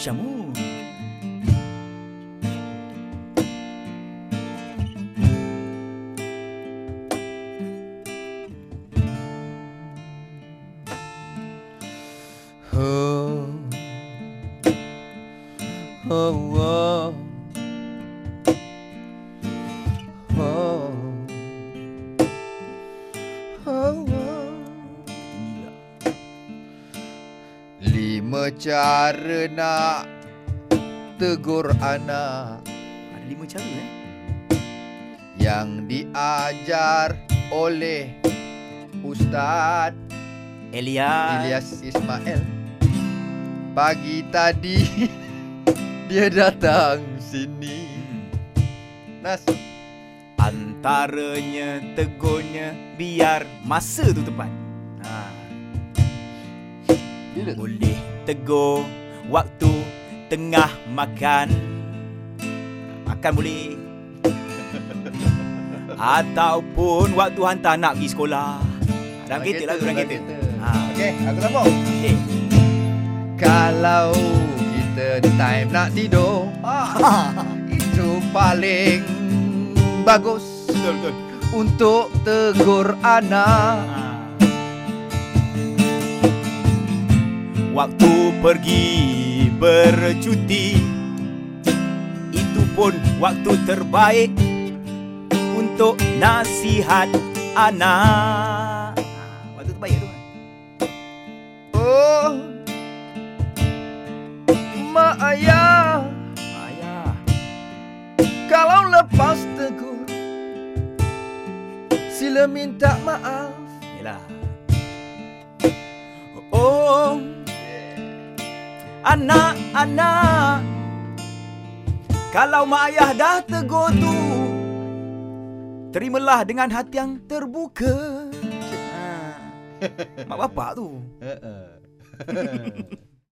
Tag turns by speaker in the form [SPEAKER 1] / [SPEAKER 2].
[SPEAKER 1] Syamun.
[SPEAKER 2] Oh, oh, oh, Lima cara nak tegur anak
[SPEAKER 1] Ada lima cara eh.
[SPEAKER 2] yang diajar oleh Ustaz
[SPEAKER 1] Elias.
[SPEAKER 2] Ilyas Ismail Pagi tadi Dia datang sini
[SPEAKER 1] Hmm.
[SPEAKER 2] Nas
[SPEAKER 1] Antaranya tegurnya biar masa tu tepat. Ha.
[SPEAKER 2] Bila?
[SPEAKER 1] Boleh tegur waktu tengah makan. Makan boleh. Ataupun waktu hantar anak pergi sekolah. Dalam kereta lah dalam kereta. Ha.
[SPEAKER 2] Okay aku sambung
[SPEAKER 1] Okay.
[SPEAKER 2] Kalau kita time nak tidur Itu paling bagus
[SPEAKER 1] Betul, betul.
[SPEAKER 2] Untuk tegur anak
[SPEAKER 1] Waktu pergi bercuti. Itu pun waktu terbaik Untuk nasihat anak. Waktu terbaik tu kan
[SPEAKER 2] Oh Mak ayah.
[SPEAKER 1] Ayah.
[SPEAKER 2] Kalau lepas tegur Sila minta maaf.
[SPEAKER 1] Yelah Anak-anak Kalau mak ayah dah tegur tu Terimalah dengan hati yang terbuka ha. Mak bapak tu
[SPEAKER 2] Uh-uh.